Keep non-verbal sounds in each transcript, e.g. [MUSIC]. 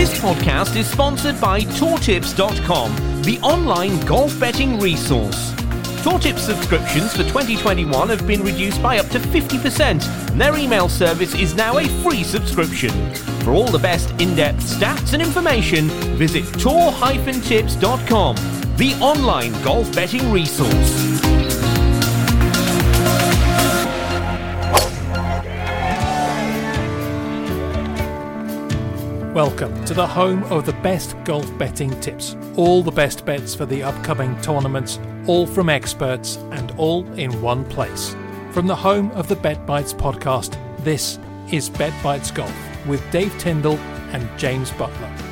This podcast is sponsored by TourTips.com, the online golf betting resource. TourTips subscriptions for 2021 have been reduced by up to 50%, and their email service is now a free subscription. For all the best in-depth stats and information, visit Tour-Tips.com, the online golf betting resource. Welcome to the home of the best golf betting tips. All the best bets for the upcoming tournaments, all from experts and all in one place. From the home of the Bet Bites podcast, this is Bet Bites Golf with Dave Tyndall and James Butler.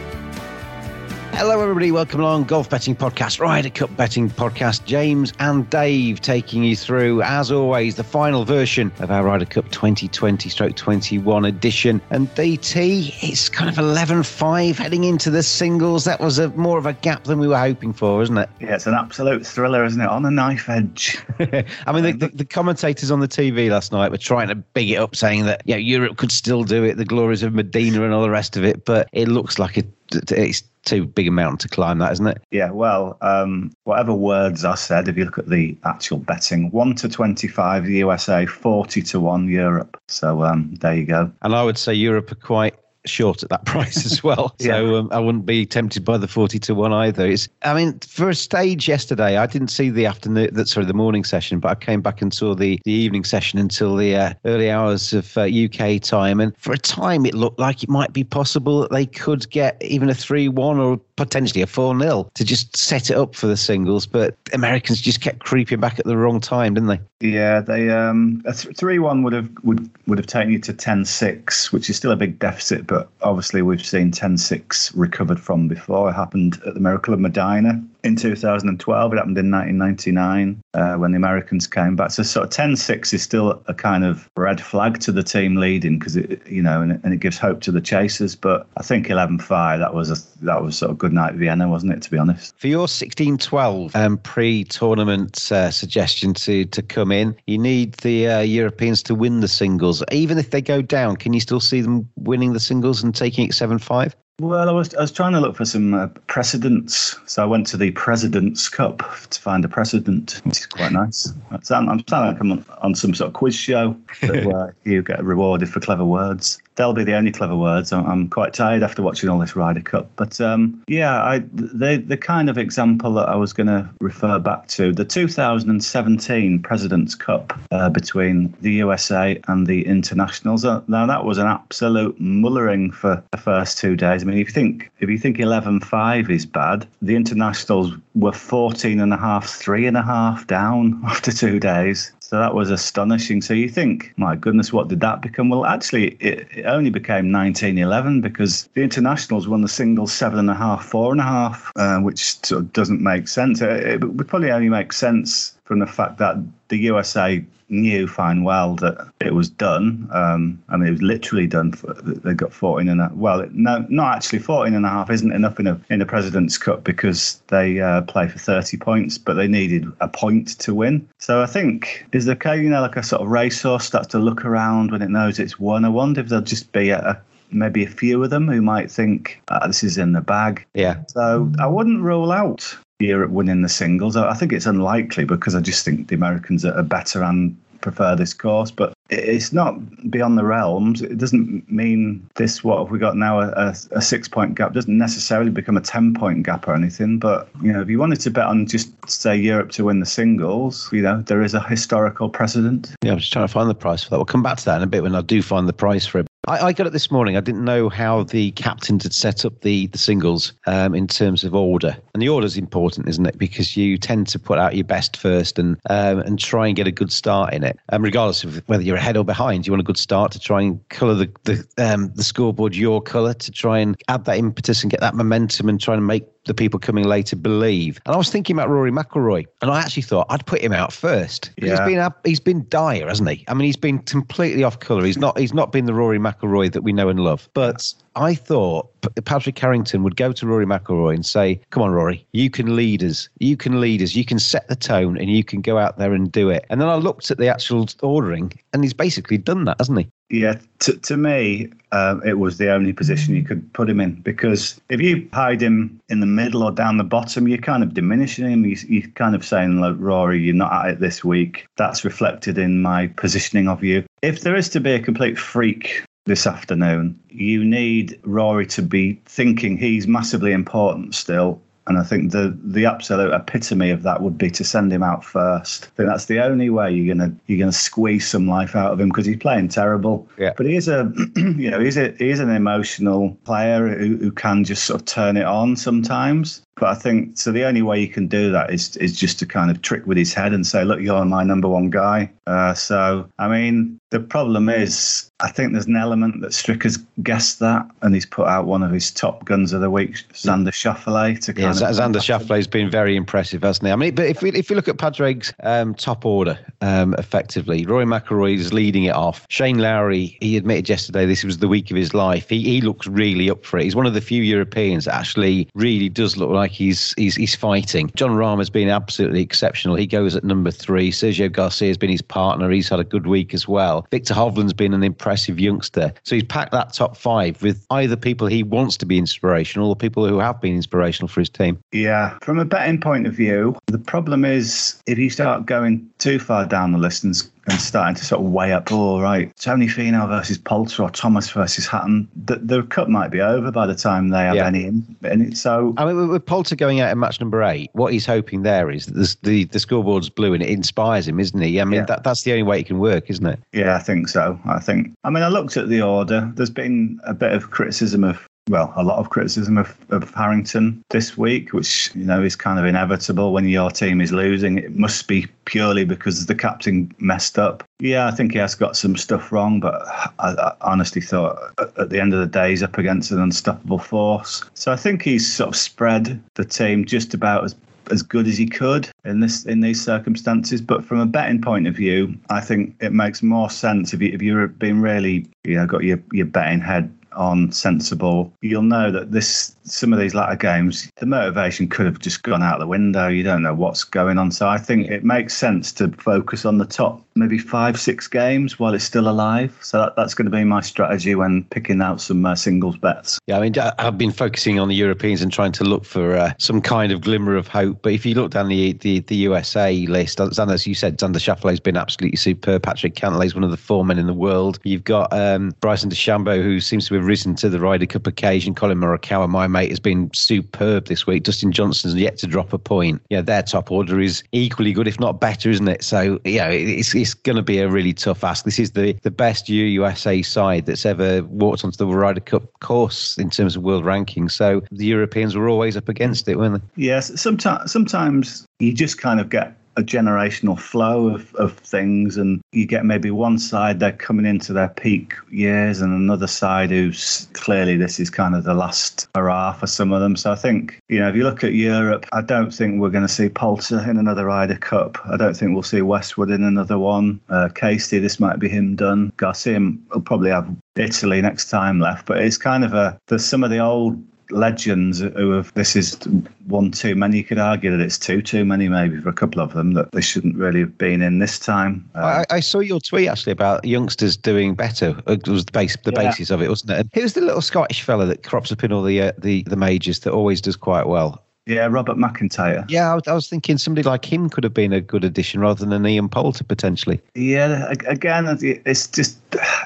Hello, everybody. Welcome along. Golf Betting Podcast, Ryder Cup Betting Podcast. James and Dave taking you through, as always, the final version of our Ryder Cup 2020 stroke 21 edition. And DT, it's kind of 11 5 heading into the singles. That was a more of a gap than we were hoping for, isn't it? Yeah, it's an absolute thriller, isn't it? On a knife edge. [LAUGHS] I mean, the, the, the commentators on the TV last night were trying to big it up, saying that, yeah, Europe could still do it, the glories of Medinah and all the rest of it. But it looks like it, it's too big a mountain to climb, that isn't it? Yeah, well, um, whatever words are said, if you look at the actual betting, 1 to 25 the USA, 40 to 1 Europe. So um, there you go. And I would say Europe are quite short at that [LAUGHS] price as well. [LAUGHS] Yeah. So um, I wouldn't be tempted by the 40 to 1 either. It's, I mean, for a stage yesterday, I didn't see the afternoon, that sorry, the morning session, but I came back and saw the, the evening session until the uh, early hours of uh, UK time. And for a time, it looked like it might be possible that they could get even a 3 1 or potentially a 4 0 to just set it up for the singles. But Americans just kept creeping back at the wrong time, didn't they? Yeah, they um, a three one would have would would have taken you to 10-6, which is still a big deficit, but obviously we've seen 10-6 recovered from before. It happened at the Miracle of Medinah in 2012. It happened in 1999 uh, when the Americans came back. So sort of 10-6 is still a kind of red flag to the team leading because it you know and it, and it gives hope to the chasers. But I think 11-5 that was a that was sort of good night Vienna, wasn't it? To be honest. For your 16-12 um, pre-tournament uh, suggestion to to come in, you need the uh, Europeans to win the singles. Even if they go down, can you still see them winning the singles and taking it 7-5? Well, I was I was trying to look for some uh, precedents, so I went to the President's Cup to find a precedent, which is quite nice. I'm, I'm sounding like I'm on, on some sort of quiz show where [LAUGHS] you get rewarded for clever words. They'll be the only clever words. I'm, quite tired after watching all this Ryder Cup, but um, yeah, I the the kind of example that I was going to refer back to the 2017 President's Cup uh, between the USA and the internationals. Uh, now that was an absolute mullering for the first two days. I mean, if you think if you think 11-5 is bad, the internationals were 14 and a half, three and a half down [LAUGHS] after two days. So that was astonishing. So you think, my goodness, what did that become? Well, actually, it, it only became 1911 because the internationals won the singles seven and a half, four and a half, uh, which sort of doesn't make sense. It, it would probably only make sense from the fact that the USA knew fine well that it was done. Um, I mean, it was literally done. For, they got 14 and a well, no, not actually 14 and a half isn't enough in a in a President's Cup because they uh, play for 30 points, but they needed a point to win. So I think is the you know like a sort of racehorse starts to look around when it knows it's won. I wonder if there'll just be a, a maybe a few of them who might think ah, this is in the bag. Yeah. So I wouldn't rule out Europe winning the singles. I think it's unlikely because I just think the Americans are better and prefer this course. But it's not beyond the realms. It doesn't mean this. What have we got now? A, a, six point gap doesn't necessarily become a ten point gap or anything. But you know, if you wanted to bet on just say Europe to win the singles, you know, there is a historical precedent. Yeah, I'm just trying to find the price for that. We'll come back to that in a bit when I do find the price for it. I, I got it this morning. I didn't know how the captains had set up the the singles um, in terms of order, and the order is important, isn't it? Because you tend to put out your best first and um, and try and get a good start in it, um, regardless of whether you're ahead or behind. You want a good start to try and colour the the, um, the scoreboard your colour to try and add that impetus and get that momentum and try and make the people coming later believe. And I was thinking about Rory McIlroy, and I actually thought I'd put him out first. Yeah. He's been he's been dire, hasn't he? I mean, he's been completely off colour. He's not he's not been the Rory McIlroy that we know and love. But I thought Padraig Harrington would go to Rory McIlroy and say, "Come on, Rory, you can lead us. You can lead us. You can set the tone, and you can go out there and do it." And then I looked at the actual ordering, and he's basically done that, hasn't he? Yeah, to, to me, um, it was the only position you could put him in because if you hide him in the middle or down the bottom, you're kind of diminishing him. You, you're kind of saying, like, Rory, you're not at it this week. That's reflected in my positioning of you. If there is to be a complete freak this afternoon, you need Rory to be thinking he's massively important still and I think the the absolute epitome of that would be to send him out first. I think that's the only way you're gonna you're gonna squeeze some life out of him because he's playing terrible. Yeah. But he is a [CLEARS THROAT] you know he's a he's an emotional player who, who can just sort of turn it on sometimes. But I think so. The only way you can do that is is just to kind of trick with his head and say, "Look, you're my number one guy." Uh, so, I mean, the problem is, I think there's an element that Stricker's guessed that, and he's put out one of his top guns of the week, Xander Schauffele, to kind Yeah, Xander Schauffele's been very impressive, hasn't he? I mean, but if we if you look at Padraig's um, top order, um, effectively, Rory McIlroy is leading it off. Shane Lowry, he admitted yesterday this was the week of his life. He he looks really up for it. He's one of the few Europeans that actually really does look like he's he's he's fighting. Jon Rahm has been absolutely exceptional. He goes at number three. Sergio Garcia has been his partner. He's had a good week as well. Viktor Hovland's been an impressive youngster. So he's packed that top five with either people he wants to be inspirational or people who have been inspirational for his team. Yeah, from a betting point of view, the problem is if you start going too far down the list and, and starting to sort of weigh up, all right, Tony Finau versus Poulter or Thomas versus Hatton, the, the cut might be over by the time they have Yeah. any in. it. So I mean, with- with Poulter going out in match number eight, what he's hoping there is that the the, the scoreboard's blue and it inspires him, isn't he? I mean, Yeah. that, that's the only way it can work, isn't it? Yeah, I think so. I think. I mean, I looked at the order. There's been a bit of criticism of, well, a lot of criticism of, of Harrington this week, which you know is kind of inevitable when your team is losing. It must be purely because the captain messed up. Yeah, I think he has got some stuff wrong, but I, I honestly thought at- the end of the day he's up against an unstoppable force. So I think he's sort of spread the team just about as as good as he could in this in these circumstances. But from a betting point of view, I think it makes more sense if you if you've been really you know got your your betting head on sensible, you'll know that this some of these latter games, the motivation could have just gone out the window. You don't know what's going on. So I think it makes sense to focus on the top maybe five, six games while it's still alive. So that, that's going to be my strategy when picking out some uh, singles bets. Yeah, I mean, I've been focusing on the Europeans and trying to look for uh, some kind of glimmer of hope. But if you look down the the, the USA list, as you said, Xander Schauffele's been absolutely superb. Patrick Cantlay's one of the four men in the world. You've got um, Bryson DeChambeau, who seems to have risen to the Ryder Cup occasion. Collin Morikawa, my mate, has been superb this week. Dustin Johnson's yet to drop a point. Yeah, their top order is equally good, if not better, isn't it? So, yeah, it's, it's going to be a really tough ask. This is the, the best USA side that's ever walked onto the Ryder Cup course in terms of world ranking. So the Europeans were always up against it, weren't they? Yes, sometimes sometimes you just kind of get a generational flow of, of things, and you get maybe one side they're coming into their peak years, and another side who's clearly this is kind of the last hurrah for some of them. So I think you know if you look at Europe, I don't think we're going to see Poulter in another Ryder Cup. I don't think we'll see Westwood in another one. Uh, Casey, this might be him done. Garcia will probably have Italy next time left, but it's kind of a there's some of the old legends who have this is one too many. You could argue that it's two too many, maybe for a couple of them that they shouldn't really have been in this time. Um, I, I saw your tweet actually about youngsters doing better. It was the base, the Yeah. basis of it, wasn't it? And who's the little Scottish fella that crops up in all the uh, the the majors that always does quite well? yeah, Robert McIntyre. Yeah, I was, I was thinking somebody like him could have been a good addition rather than an Ian Poulter potentially. Yeah, again, it's just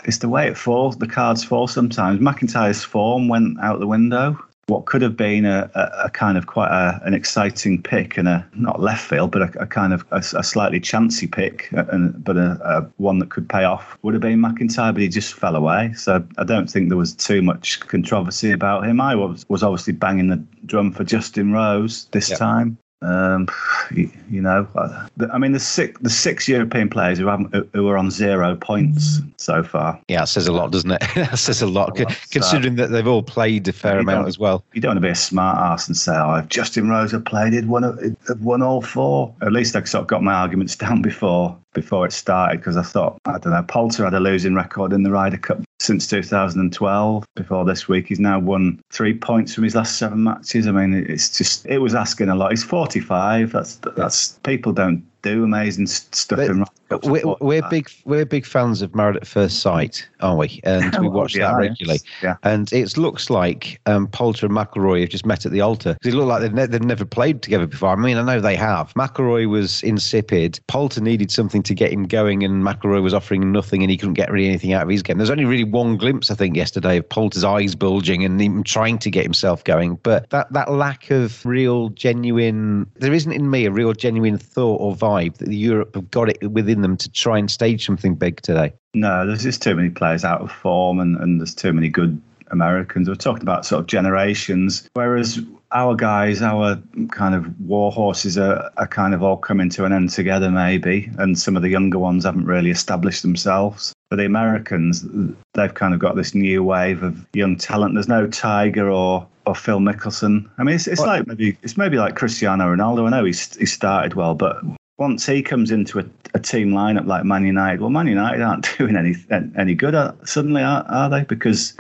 it's the way it falls. The cards fall sometimes. McIntyre's form went out the window. What could have been a, a, a kind of quite a, an exciting pick and a not left field, but a, kind of a, a slightly chancy pick, and but a, one that could pay off would have been McIntyre, but he just fell away. So I don't think there was too much controversy about him. I was was obviously banging the drum for Justin Rose this time. Um, you, you know, uh, I mean, the six the six European players who haven't who- are on zero points so far. Yeah, that says a lot, doesn't it? [LAUGHS] that says a lot, A lot. considering that they've all played a fair amount as well. You don't want to be a smart ass and say, "Oh, if Justin Rose had played, he'd won, he'd won all four. At least I sort of got my arguments [LAUGHS] down before before it started because I thought I don't know. Poulter had a losing record in the Ryder Cup since 2012. Before this week, he's now won three points from his last seven matches. I mean, it's just it was asking a lot. He's 45. That's that's people don't do amazing stuff But in Ryder Cups We're, we're 45. big we're big fans of Married at First Sight, aren't we? And [LAUGHS] we watch yeah, that regularly. Yeah. And it looks like um, Poulter and McIlroy have just met at the altar. They look like they've, ne- they've never played together before. I mean, I know they have. McIlroy was insipid. Poulter needed something to get him going, and McIlroy was offering him nothing, and he couldn't get really anything out of his game. There's only really one glimpse, I think, yesterday of Poulter's eyes bulging and him trying to get himself going. But that, that lack of real, genuine, there isn't in me a real, genuine thought or vibe that Europe have got it within them to try and stage something big today. No, there's just too many players out of form, and, and there's too many good Americans. We're talking about sort of generations, whereas our guys, our kind of war horses, are, are kind of all coming to an end together, maybe, and some of the younger ones haven't really established themselves. But the Americans, they've kind of got this new wave of young talent. There's no Tiger or or Phil Mickelson. I mean, it's, it's like maybe it's maybe like Cristiano Ronaldo. I know he's he started well, but once he comes into a, a team lineup like Man United, well, Man United aren't [LAUGHS] doing any any good suddenly, are, are they? Because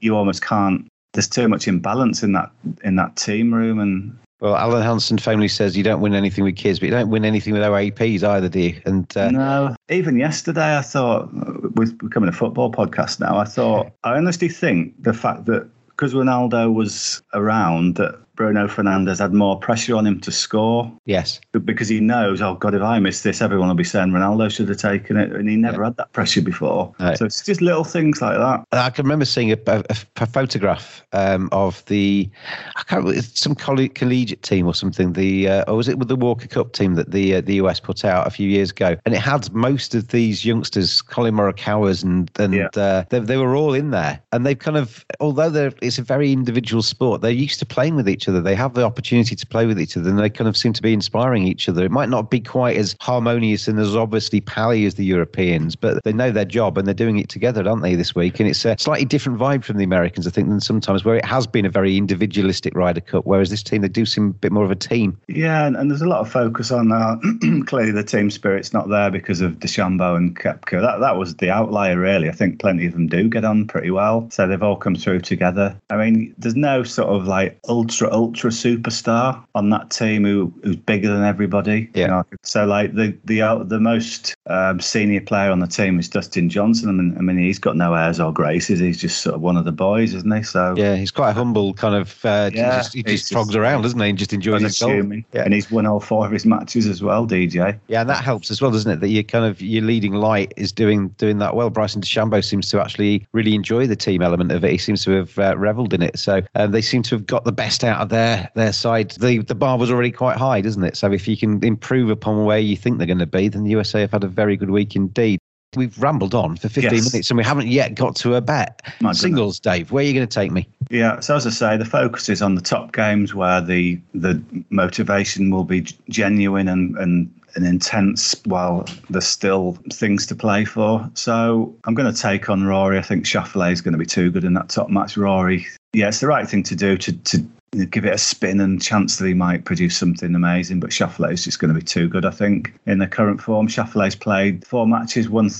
you almost can't. There's too much imbalance in that in that team room, and Well, Alan Hansen famously says you don't win anything with kids, but you don't win anything with OAPs either, do you? And uh, no. Even yesterday, I thought we're becoming a football podcast now. I thought I honestly think the fact that because Ronaldo was around, that Bruno Fernandes had more pressure on him to score yes, because he knows, oh God, if I miss this, everyone will be saying Ronaldo should have taken it, and he never had that pressure before. No. So it's just little things like that. I can remember seeing a, a, a photograph um, of the I can't remember, some colle- collegiate team or something. The uh, or was it with the Walker Cup team that the uh, the US put out a few years ago, and it had most of these youngsters, Collin Morikawa's, and and Yeah. uh, they, they were all in there, and they've kind of although it's a very individual sport, they're used to playing with each other. They have the opportunity to play with each other, and they kind of seem to be inspiring each other. It might not be quite as harmonious and as obviously pally as the Europeans, but they know their job and they're doing it together, aren't they, this week? And it's a slightly different vibe from the Americans, I think, than sometimes where it has been a very individualistic Ryder Cup, whereas this team, they do seem a bit more of a team. Yeah, and, and there's a lot of focus on that. [CLEARS THROAT] Clearly, the team spirit's not there because of DeChambeau and Koepka. That that was the outlier, really. I think plenty of them do get on pretty well, so they've all come through together. I mean, there's no sort of like ultra ultra superstar on that team who who's bigger than everybody. you Yeah. know. So like the the uh, the most um, senior player on the team is Dustin Johnson. I mean, I mean, he's got no airs or graces. He's just sort of one of the boys, isn't he? So Yeah, he's quite a humble kind of, uh, he Yeah, just, he he's just trogs around, doesn't he, and just enjoys his golf. Yeah. And he's won all four of his matches as well, DJ. Yeah, and that helps as well, doesn't it? That you kind of your leading light is doing doing that well. Bryson DeChambeau seems to actually really enjoy the team element of it. He seems to have uh, revelled in it. So um, they seem to have got the best out of their their side. The the bar was already quite high, doesn't it? So if you can improve upon where you think they're going to be, then the USA have had a very good week indeed. We've rambled on for 15 Yes. minutes and we haven't yet got to a bet. My goodness. Singles, Dave, where are you going to take me? Yeah, so as I say, the focus is on the top games where the the motivation will be genuine and and and intense while there's still things to play for. So I'm going to take on Rory. I think Schauffele is going to be too good in that top match. Rory, yeah, it's the right thing to do to, to give it a spin and chance that he might produce something amazing. But Schauffele is just going to be too good, I think, in the current form. Schauffele's played four matches, won,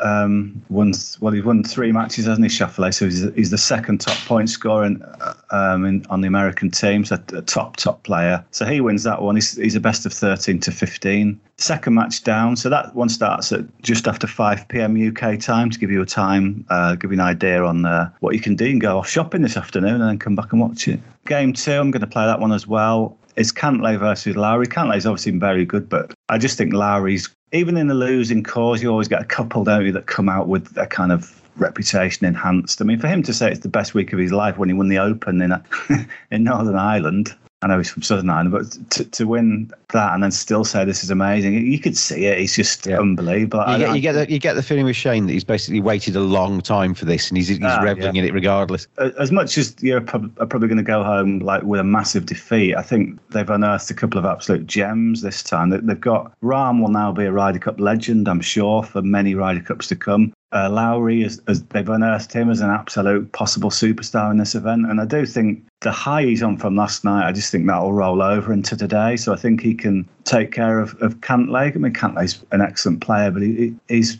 um, won well, he's won three matches, hasn't he, Schauffele? So he's, he's the second top point scorer in, um, in, on the American team, so a top, top player. So he wins that one. He's, he's a best of 13 to 15. Second match down, so that one starts at just after 5 p.m. UK time to give you a time, uh, give you an idea on uh, what you can do and go off shopping this afternoon and then come back and watch it. Game two, I'm going to play that one as well. It's Cantlay versus Lowry. Cantlay's obviously very good, but I just think Lowry's, even in the losing cause, you always get a couple, don't you, that come out with a kind of reputation enhanced. I mean, for him to say it's the best week of his life when he won the Open in uh, [LAUGHS] in Northern Ireland, I know he's from Southern Ireland, but to, to win that and then still say this is amazing, you could see it. He's just yeah. unbelievable. You get, you get, the, you get the feeling with Shane that he's basically waited a long time for this and he's, he's ah, reveling yeah. in it regardless. As much as you're probably going to go home like with a massive defeat, I think they've unearthed a couple of absolute gems this time. They've got Rahm will now be a Ryder Cup legend, I'm sure, for many Ryder Cups to come. Uh, Lowry, as, as they've unearthed him as an absolute possible superstar in this event, and I do think the high he's on from last night, I just think that'll roll over into today. So I think he can take care of, of Cantlay. I mean, Cantlay's an excellent player, but he, he's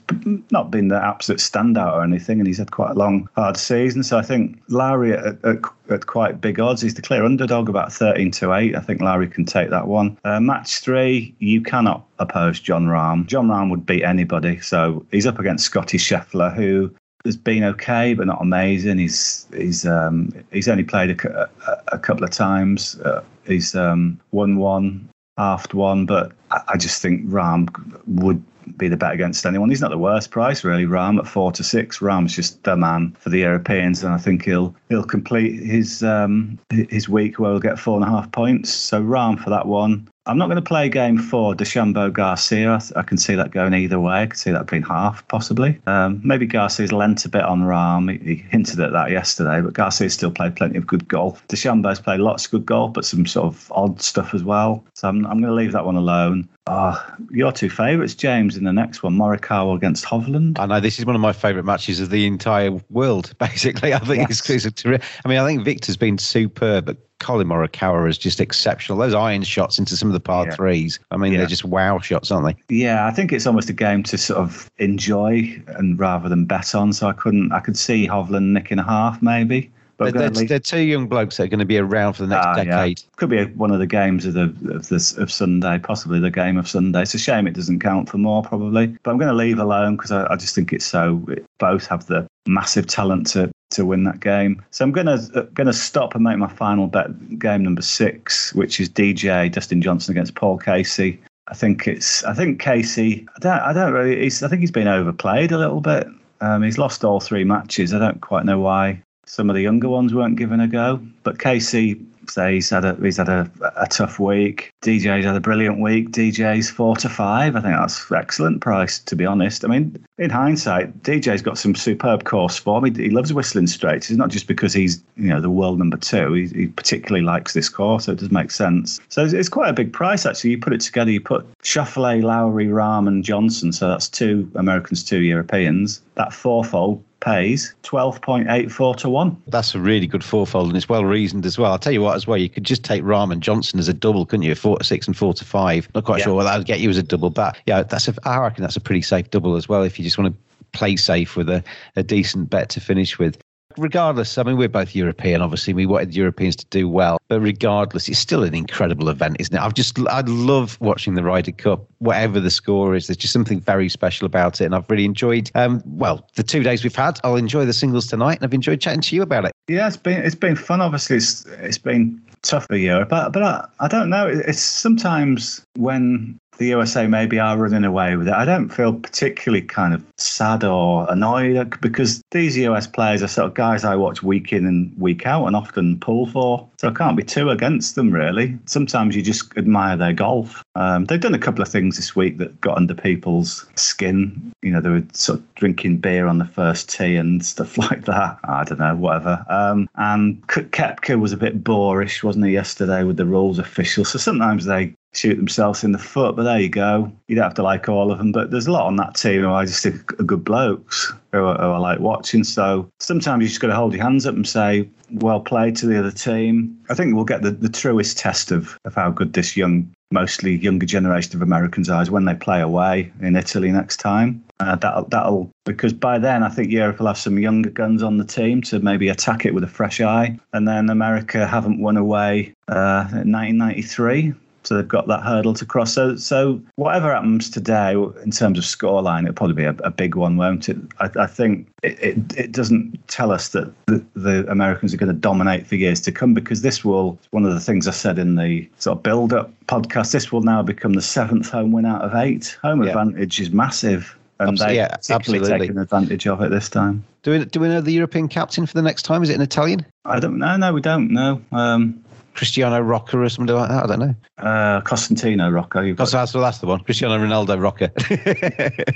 not been the absolute standout or anything, and he's had quite a long, hard season. So I think Lowry at, at, at quite big odds. He's the clear underdog, about 13 to 8. I think Lowry can take that one. Uh, match three, you cannot oppose Jon Rahm. Jon Rahm would beat anybody. So he's up against Scotty Scheffler, who has been okay, but not amazing. He's he's um, he's only played a, a, a couple of times. Uh, he's um, won one, halved one, but I, I just think Rahm would be the bet against anyone. He's not the worst price really. Rahm at four to six. Rahm's just the man for the Europeans, and I think he'll he'll complete his um, his week where he'll get four and a half points. So Rahm for that one. I'm not going to play game four, DeChambeau Garcia. I can see that going either way. I can see that being half, possibly. Um, maybe Garcia's lent a bit on Rahm. He, he, hinted at that yesterday, but Garcia's still played plenty of good golf. DeChambeau's played lots of good golf, but some sort of odd stuff as well. So I'm, I'm going to leave that one alone. Oh, your two favourites, James, in the next one, Morikawa against Hovland. I know this is one of my favourite matches of the entire world. [LAUGHS] Basically, I think yes. it's, it's a terrific. I mean, I think Viktor's been superb, but Collin Morikawa is just exceptional. Those iron shots into some of the par yeah. threes. I mean, yeah. they're just wow shots, aren't they? Yeah, I think it's almost a game to sort of enjoy and rather than bet on. So I couldn't. I could see Hovland nicking a half maybe. But they're, they're, two young blokes that are going to be around for the next uh, decade. Yeah. Could be a, one of the games of the of this of Sunday, possibly the game of Sunday. It's a shame it doesn't count for more, probably. But I'm going to leave alone because I, I, just think it's so. It, both have the massive talent to to win that game. So I'm to uh, to stop and make my final bet. Game number six, which is DJ Dustin Johnson against Paul Casey. I think it's. I think Casey. I don't. I don't really. I think he's been overplayed a little bit. Um, he's lost all three matches. I don't quite know why some of the younger ones weren't given a go. But Casey, say he's had a he's had a, a tough week. DJ's had a brilliant week. DJ's four to five. I think that's excellent price to be honest. I mean, in hindsight, DJ's got some superb course form. He, he loves Whistling Straits. It's not just because he's you know the world number two. He, he particularly likes this course, so it does make sense. So it's, it's, quite a big price actually. You put it together. You put Schauffele, Lowry, Rahm, and Johnson. So that's two Americans, two Europeans. That fourfold pays 12.84 to 1. That's a really good fourfold and it's well reasoned as well. I'll tell you what, as well, you could just take Rahm and Johnson as a double, couldn't you? Four to six and four to five. Not quite yeah. sure what that would get you as a double, but yeah, that's a, I reckon that's a pretty safe double as well if you just want to play safe with a, a decent bet to finish with regardless, I mean, we're both European. Obviously, we wanted Europeans to do well, but regardless, it's still an incredible event, isn't it? I've just, I love watching the Ryder Cup, whatever the score is. There's just something very special about it, and I've really enjoyed. Um, well, the two days we've had, I'll enjoy the singles tonight, and I've enjoyed chatting to you about it. Yeah, it's been it's been fun. Obviously, it's it's been tough for Europe, but but I, I don't know. It's sometimes when the USA maybe are running away with it. I don't feel particularly kind of sad or annoyed because these US players are sort of guys I watch week in and week out and often pull for. So I can't be too against them, really. Sometimes you just admire their golf. Um, they've done a couple of things this week that got under people's skin. You know, they were sort of drinking beer on the first tee and [LAUGHS] stuff like that. I don't know, whatever. Um, and Koepka was a bit boorish, wasn't he, yesterday with the rules official. So sometimes they shoot themselves in the foot. But there you go. You don't have to like all of them, but there's a lot on that team who I just think are good blokes who, I- who I like watching. So sometimes you just got to hold your hands up and say, well played to the other team. I think we'll get the, the truest test of, of how good this young, mostly younger generation of Americans are is when they play away in Italy next time. Uh, that'll, that'll because by then I think Europe will have some younger guns on the team to maybe attack it with a fresh eye. And then America haven't won away uh, in 1993. So they've got that hurdle to cross. So, so whatever happens today in terms of scoreline, it'll probably be a, a big one, won't it? I, I think it, it, it doesn't tell us that the, the Americans are going to dominate for years to come because this will, one of the things I said in the sort of build up podcast, this will now become the seventh home win out of eight. Home Yeah. advantage is massive. And Abs- they've yeah, particularly absolutely. taken advantage of it this time. Do we, do we know the European captain for the next time? Is it an Italian? I don't know. No, we don't know. Um, Cristiano Rocca or something like that? I don't know. uh, Costantino Rocca. You've got, That's, that's, that's the one. Cristiano Ronaldo Rocca.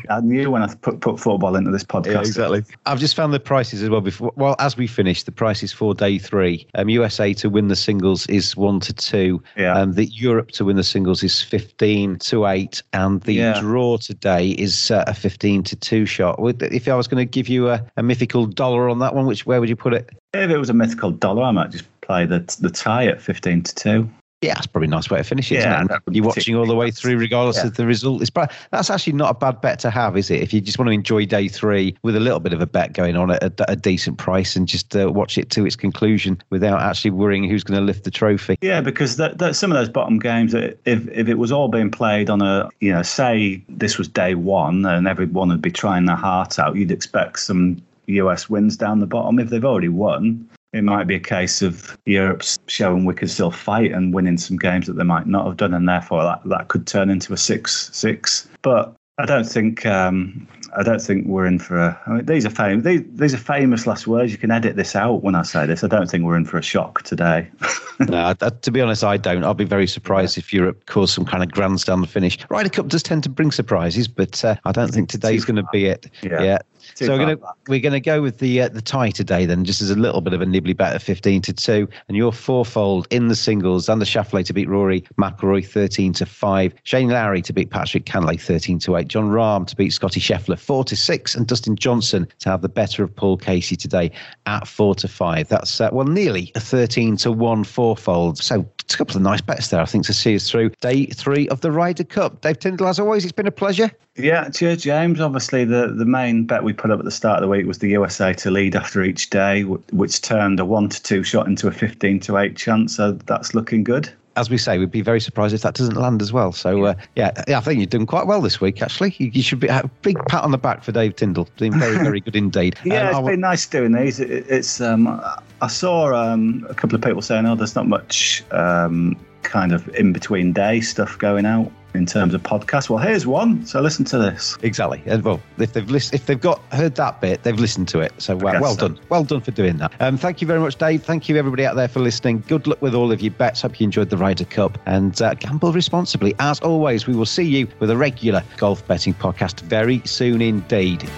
[LAUGHS] I knew when I put, put football into this podcast. Yeah, exactly. I've just found the prices as well. Before, well, as we finish, the prices for day three. Um, USA to win the singles is one to two. Yeah. Um, the Europe to win the singles is fifteen to eight, and the Yeah. draw today is uh, a fifteen to two shot. If I was going to give you a, a mythical dollar on that one, which where would you put it? If it was a mythical dollar, I might just play the the tie at fifteen to two. Yeah, that's probably a nice way to finish it. Yeah, isn't it? You're watching all the way through, regardless Yeah. of the result. It's pro- that's actually not a bad bet to have, is it? If you just want to enjoy day three with a little bit of a bet going on at a, a decent price and just uh, watch it to its conclusion without actually worrying who's going to lift the trophy. Yeah, because that, that some of those bottom games, if if it was all being played on a, you know, say this was day one and everyone would be trying their heart out, you'd expect some US wins down the bottom. If they've already won, it might be a case of Europe's showing we can still fight and winning some games that they might not have done, and therefore that, that could turn into a six six. But I don't think um, I don't think we're in for a. I mean, these are famous. These, these are famous last words. You can edit this out when I say this. I don't think we're in for a shock today. [LAUGHS] no, I- to be honest, I don't. I'll be very surprised if Europe caused some kind of grandstand finish. Ryder Cup does tend to bring surprises, but uh, I don't think today's going to be it. Yeah. Too So we're going to back. we're going to go with the uh, the tie today then, just as a little bit of a nibbly bet of fifteen to two, and your fourfold in the singles: Xander Schauffele to beat Rory McIlroy thirteen to five, Shane Lowry to beat Patrick Cantlay thirteen to eight, Jon Rahm to beat Scotty Scheffler four to six, and Dustin Johnson to have the better of Paul Casey today at four to five. That's uh, well nearly a thirteen to one fourfold. So it's a couple of nice bets there, I think, to see us through day three of the Ryder Cup. Dave Tyndall, as always, it's been a pleasure. Yeah, cheers, James. Obviously, the, the main bet we put up at the start of the week was the USA to lead after each day, which turned a one to two shot into a fifteen to eight chance. So that's looking good. As we say, we'd be very surprised if that doesn't land as well. So, uh, yeah, yeah, I think you've done quite well this week, actually. You, you should be a big pat on the back for Dave Tyndall. Doing very, very good indeed. [LAUGHS] Yeah, Um, it's I been nice doing these. It, it's um, I saw um, a couple of people saying, "Oh, there's not much um, kind of in between day stuff going out in terms of podcasts." Well, here's one. So listen to this. Exactly. And, Well, if they've lis- if they've got heard that bit, they've listened to it. So well, well so. done, well done for doing that. Um, thank you very much, Dave. Thank you everybody out there for listening. Good luck with all of your bets. Hope you enjoyed the Ryder Cup and uh, gamble responsibly. As always, we will see you with a regular golf betting podcast very soon indeed.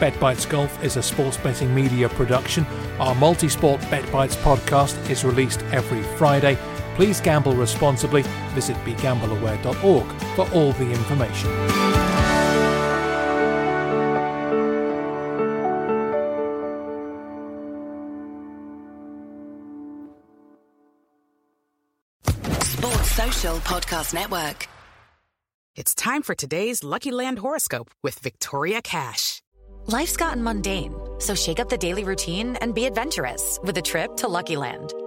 Bet Bites Golf is a sports betting media production. Our multi sport Bet Bites podcast is released every Friday. Please gamble responsibly. Visit begambleaware.org for all the information. Sports Social Podcast Network. It's time for today's Lucky Land horoscope with Victoria Cash. Life's gotten mundane, so shake up the daily routine and be adventurous with a trip to Lucky Land.